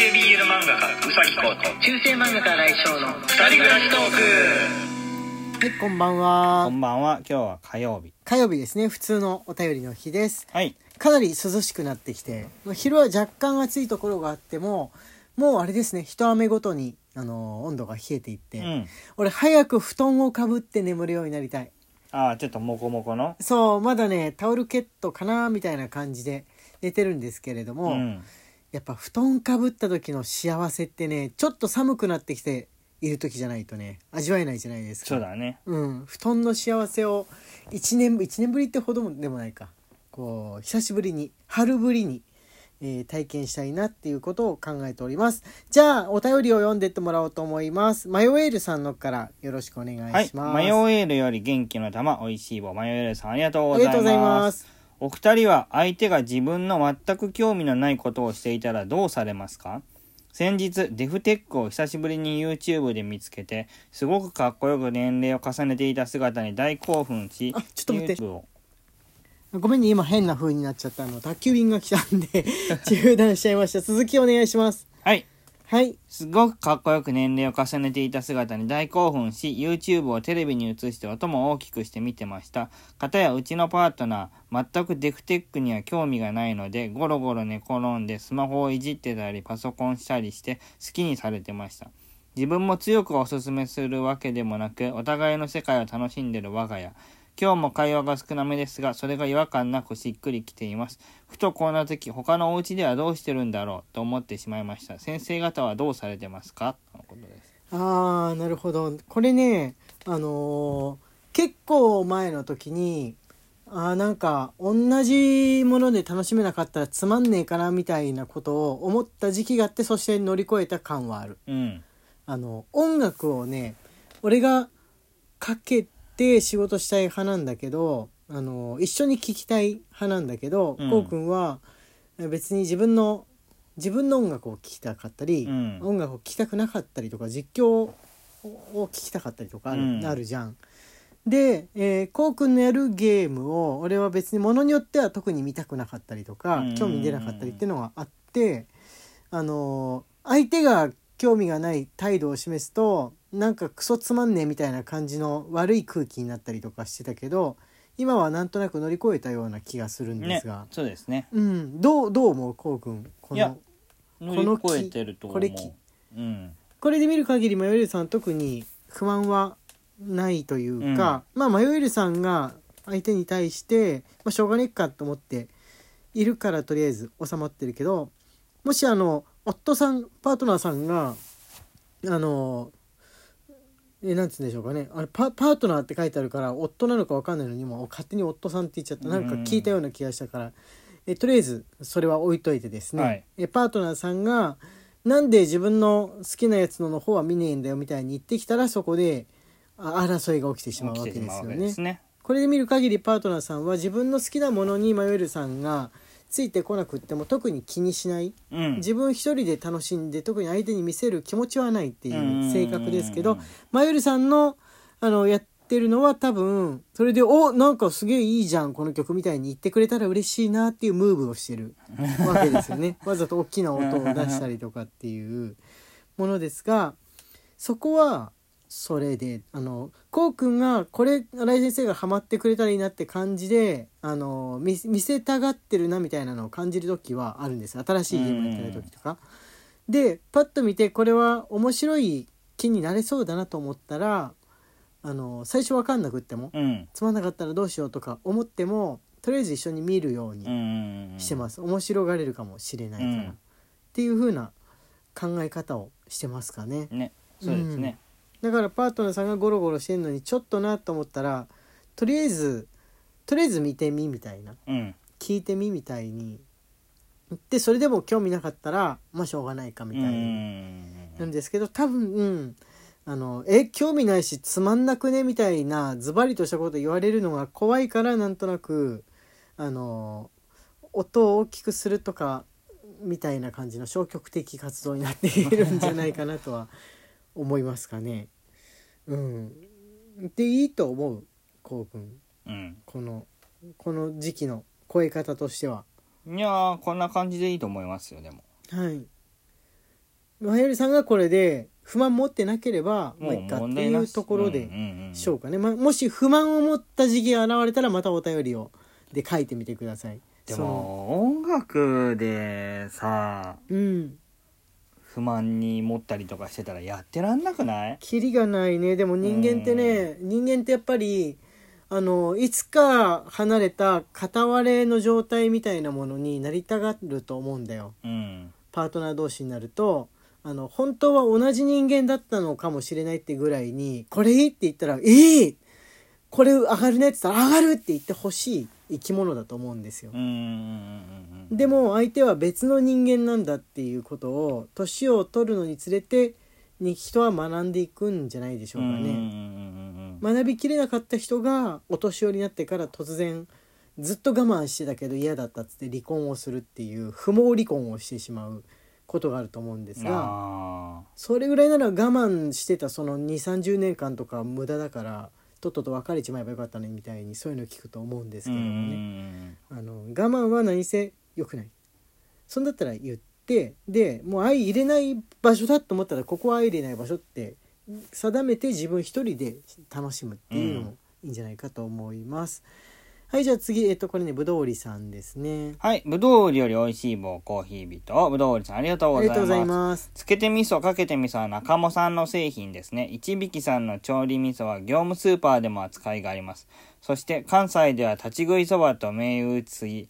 系 BL 漫画家うさぎこと中世漫画家来翔の二人暮らしトークはいこんばんはこんばんは。今日は火曜日。火曜日ですね普通のお便りの日ですはい。かなり涼しくなってきて昼は若干暑いところがあってももうあれですね一雨ごとにあの温度が冷えていって、うん。俺早く布団をかぶって眠るようになりたいああ、ちょっとモコモコの？そうまだねタオルケットかなみたいな感じで寝てるんですけれども、うん。やっぱ布団かぶった時の幸せってねちょっと寒くなってきている時じゃないとね味わえないじゃないですかそうだね。うん、布団の幸せを1年ぶ1年ぶりってほどでもないかこう久しぶりに春ぶりに、えー体験したいなっていうことを考えておりますじゃあお便りを読んでってもらおうと思いますマヨエールさんのからよろしくお願いはいし。ます、マヨエールより元気の玉、おいしい棒。マヨエールさんありがとうごあざいます。お二人は相手が自分の全く興味のないことをしていたらどうされますか？先日デフテックを久しぶりに YouTube で見つけてすごくかっこよく年齢を重ねていた姿に大興奮しあちょっと待って。ごめんね今変な風になっちゃった。の宅急便が来たんで 中断しちゃいました。続きお願いしますはいすごくかっこよく年齢を重ねていた姿に大興奮し、YouTube をテレビに映して音も大きくして見てました。かたやうちのパートナー、全くデフテックには興味がないので、ゴロゴロ寝転んでスマホをいじってたりパソコンしたりして好きにされてました。自分も強くおすすめするわけでもなく、お互いの世界を楽しんでる我が家。今日も会話が少なめですが、それが違和感なくしっくりきています。ふとこんな時、他のお家ではどうしてるんだろうと思ってしまいました。先生方はどうされてますか？とのことです。あーなるほどこれねあのー結構前の時にあーなんか同じもので楽しめなかったらつまんねえかなみたいなことを思った時期があってそして乗り越えた感はあるうん。あの音楽をね俺がかけて仕事したい派なんだけどあの一緒に聴きたい派なんだけど、うん。こうくんは別に自分の自分の音楽を聴きたかったり、うん。音楽を聴きたくなかったりとか実況を聴きたかったりとかある,、うん。あるじゃん。で、えー、こうくんのやるゲームを俺は別にものによっては特に見たくなかったりとか、うん。興味出なかったりっていうのがあってあのー相手が興味がない態度を示すとなんかクソつまんねえみたいな感じの悪い空気になったりとかしてたけど今はなんとなく乗り越えたような気がするんでねすが、。そうですね。うん、どうどう思うこうくん？この乗り越えてると思う。これきうん。これで見る限りマヨエルさん特に不満はないというか、まあマヨエルさんが相手に対して、まあ、しょうがねえかと思っているからとりあえず収まってるけどもしあの夫さんパートナーさんがあのえなんつうんでしょうかね。あれパパートナーって書いてあるから夫なのか分かんないのにもう勝手に夫さんって言っちゃった。なんか聞いたような気がしたから、えとりあえずそれは置いといてですね、はい。えパートナーさんがなんで自分の好きなやつのの方は見ねえんだよみたいに言ってきたらそこであ争いが起きてしまうわけですよね。これで見る限りパートナーさんは自分の好きなものにマヨエルさんがついてこなくっても特に気にしない。うん。自分一人で楽しんで特に相手に見せる気持ちはないっていう性格ですけどうんマヨエルさんのあのやってるのは多分それで「おなんかすげえいいじゃんこの曲」みたいに言ってくれたら嬉しいなっていうムーブをしてる わけですよね。わざと大きな音を出したりとかっていうものですがそこはそれであのこうくんがこれ新井先生がハマってくれたらいいなって感じであの見見せたがってるなみたいなのを感じる時はあるんです新しいゲームやってる時とか。でパッと見てこれは面白い気になれそうだなと思ったらあの最初分かんなくってもうん。つまんなかったらどうしようとか思ってもとりあえず一緒に見るよううにん。してます、面白がれるかもしれないから、うんっていう風な考え方をしてますかねね。そうですね。だからパートナーさんがゴロゴロしてんのにちょっとなと思ったらとりあえずとりあえず見てみみたいなうん。聞いてみみたいに言ってそれでも興味なかったらまあしょうがないかみうたいにん。なんですけど多分、うん、あのえ興味ないしつまんなくねみたいなズバリとしたこと言われるのが怖いからなんとなくあの音を大きくするとかみたいな感じの消極的活動になっているんじゃないかなとは思いますかね。うん、でいいと思うこうくん。うん。このこの時期の超え方としては。いやーこんな感じでいいと思いますよでも。はい。マヘルさんがこれで不満持ってなければまあもいっかっていうところでし。ょうかね、まあ、もし不満を持った時期が現れたらまたお便りをで書いてみてください。でも音楽でさうん不満に持ったりとかしてたらやってらんなくない？キリがないね。でも人間ってね人間ってやっぱりあのいつか離れた片割れの状態みたいなものになりたがると思うんだよ。うん。パートナー同士になるとあの本当は同じ人間だったのかもしれないってぐらいに「これいい?」って言ったら「いい！これ上がるね」って言ったら「上がる!」って言ってほしい生き物だと思うんですよ。でも相手は別の人間なん。だっていうことを年を取るのにつれて人は学ん。でいくん。じゃないでしょうかね。学びきれなかった人がお年寄りになってから突然ずっと我慢してたけど嫌だったっつって離婚をするっていう不毛離婚をしてしまうことがあると思うん。ですがそれぐらいなら我慢してたその2 3 0年間とか無駄だからとっとと別れちまえばよかったねみたいにそういうの聞くと思うんですけどもね。ん。あの我慢は何せ良くない。そんだったら言ってでもう相入れない場所だと思ったらここは相入れない場所って定めて自分一人で楽しむっていうのもいいんじゃないかと思います、はいじゃあ次えっとこれねぶどうりさんですね。はいぶどう売りより美味しい棒コーヒー人。ぶどう売りさんありがとうございます。ありがとうございます。つけて味噌かけて味噌は中もさんの製品ですね。一匹さんの調理味噌は業務スーパーでも扱いがあります。そして関西では立ち食いそばと銘打ち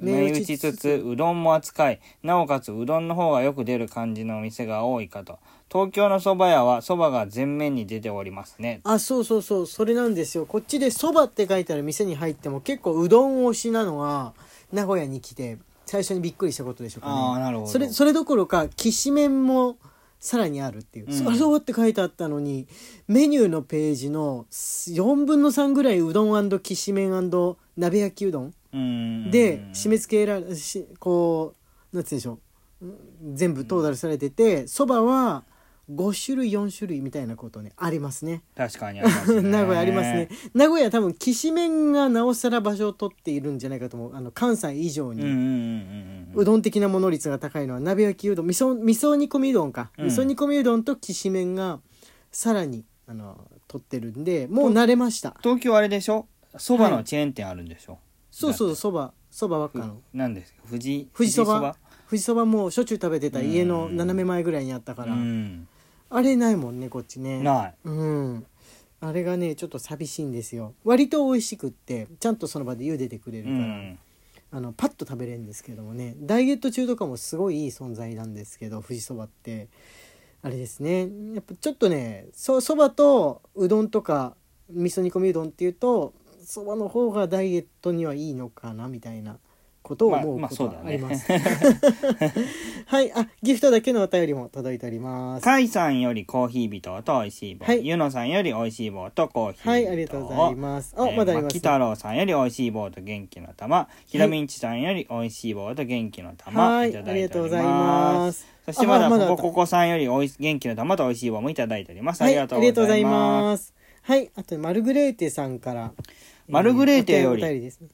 銘打ちつつうどんも扱い。なおかつうどんの方がよく出る感じのお店が多いかと。東京のそば屋はそばが前面に出ておりますね。あそうそうそう。それなんですよ。こっちでそばって書いてある店に入っても結構うどん推しなのは名古屋に来て最初にびっくりしたことでしょうかね。あーなるほど。それそれどころかきしめんもさらにあるっていう、うん。そそうって書いてあったのにメニューのページの4分の3ぐらいうどんきしめん鍋焼きうどんで締め付けられしこうなんつうんでしょう。うん全部トータルされててそばは5種類4種類みたいなことねありますね。確かにありますね。名古屋ありますね。名古屋多分きしめんがなおさら場所を取っているんじゃないかと思う。あの関西以上に、うどん的なもの率が高いのは鍋焼きうどん味噌味噌煮込みうどんか、うん。味噌煮込みうどんときしめんがさらにあの取ってるんでもう慣れました。東京あれでしょ？そばのチェーン店あるんでしょ、そうそうそばそばばっかの。なんですか？富士富士そば？富士そばもうしょっちゅう食べてた家のうん。斜め前ぐらいにあったから、うん。あれないもんねこっちね。ない。うん。あれがねちょっと寂しいんですよ。割と美味しくってちゃんとその場で茹でてくれるうから、ん。あのパッと食べれるんですけどもね。ダイエット中とかもすごいいい存在なんですけど富士そばって。あれですね。やっぱちょっとねそそばとうどんとか味噌煮込みうどんっていうとそばの方がダイエットにはいいのかなみたいなことを思うまあまあことはあります。はいあギフトだけのお便りも届いております。カイさんよりコーヒー人と美味しい棒、はいゆのさんより美味しい棒とコーヒー人はいありがとうございます。あ、えーまだあります、牧太郎さんより美味しい棒と元気の玉、ひらみんちさんより美味しい棒と元気の玉、はいいただありいておりがとうございま。ますす。そしてまだあまここここさんよりおい元気の玉と美味しい棒もいただいております。あはい、りあがとうござい。ます。はい、あとマルグレーテさんから。マルグレーテより。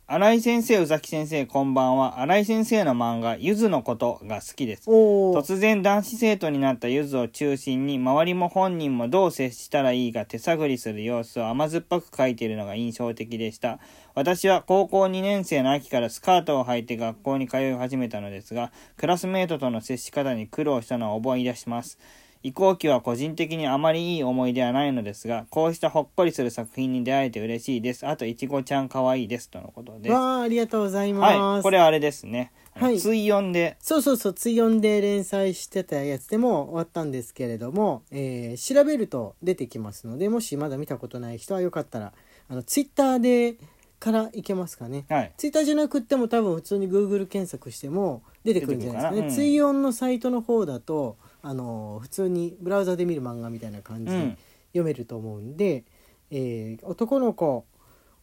新井先生、宇崎先生、こんばんは。新井先生の漫画、ゆずのことが好きです。突然男子生徒になったゆずを中心に周りも本人もどう接したらいいか手探りする様子を甘酸っぱく描いているのが印象的でした私は高校2年生の秋からスカートを履いて学校に通い始めたのですがクラスメートとの接し方に苦労したのを思い出します移行期は個人的にあまりいい思い出はないのですがこうしたほっこりする作品に出会えて嬉しいです。あといちごちゃん可愛いですとのことです。わあ、ありがとうございます。はいこれあれですね、はい。追音で。そうそうそう、ツイオンで連載してたやつでも終わったんですけれども、えー調べると出てきますので、もしまだ見たことない人はよかったら、あの、ツイッターで、からいけますかね。はい。ツイッターじゃなくっても多分普通に Google 検索しても出てくるんじゃないですかね。うん。ツイオンのサイトの方だと、あの、普通にブラウザで見る漫画みたいな感じでうん。読めると思うんで、えー男の子、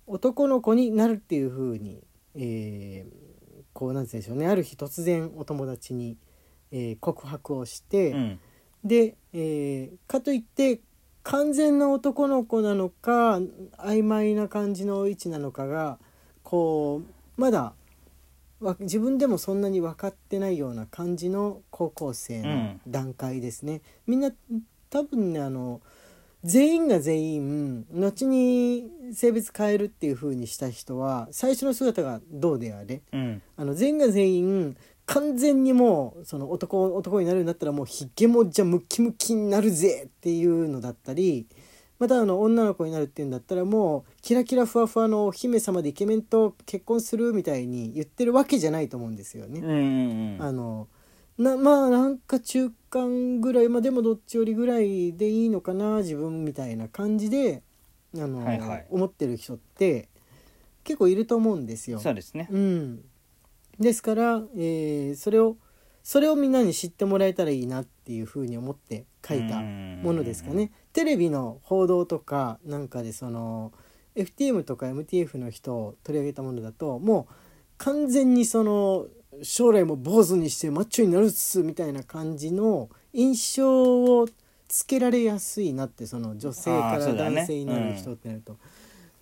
男の子になるっていう風に、えーこうなんて言うんでしょうね。ある日突然お友達に、えー告白をして、うん。で、えーかといって完全な男の子なのか曖昧な感じの位置なのかがこうまだわ自分でもそんなに分かってないような感じの高校生の段階ですね、みんな多分ねあの全員が全員後に性別変えるっていう風にした人は最初の姿がどうであれ。うん。あの全員が全員完全にもうその男男になるんだったらもうひげもじゃムキムキになるぜっていうのだったりまたあの女の子になるっていうんだったらもうキラキラふわふわのお姫様でイケメンと結婚するみたいに言ってるわけじゃないと思うんですよね。うんうんうんあのなまあなんか中間ぐらいまあでもどっちよりぐらいでいいのかな自分みたいな感じであの、はいはい思ってる人って結構いると思うんですよ。そうですねうん、ですから、えーそれをそれをみんなに知ってもらえたらいいなっていうふうに思って書いたものですかね。テレビの報道とかなんかでその FTM とか MTF の人を取り上げたものだともう完全にその将来も坊主にしてマッチョになるっすみたいな感じの印象をつけられやすいなってその女性から男性になる人ってなると。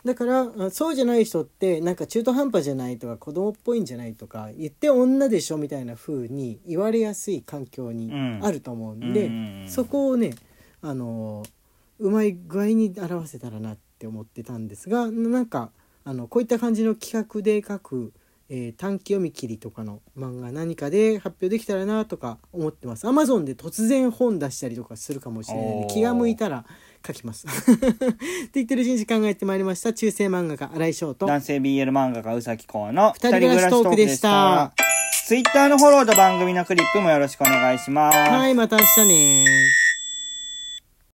だからあそうじゃない人ってなんか中途半端じゃないとか子供っぽいんじゃないとか言って女でしょみたいな風に言われやすい環境にうん。あると思うんで、うん。そこをねあのうまい具合に表せたらなって思ってたんですがなんかあのこういった感じの企画で書く、えー短期読み切りとかの漫画何かで発表できたらなとか思ってます。アマゾンで突然本出したりとかするかもしれない気が向いたら書きます。って言ってるうちに時間がやってまいりました。中世漫画家新井翔と。男性 BL 漫画家うさきこうの二人暮らしトークでした。ツイッターのフォローと番組のクリップもよろしくお願いします。はいまた明日ね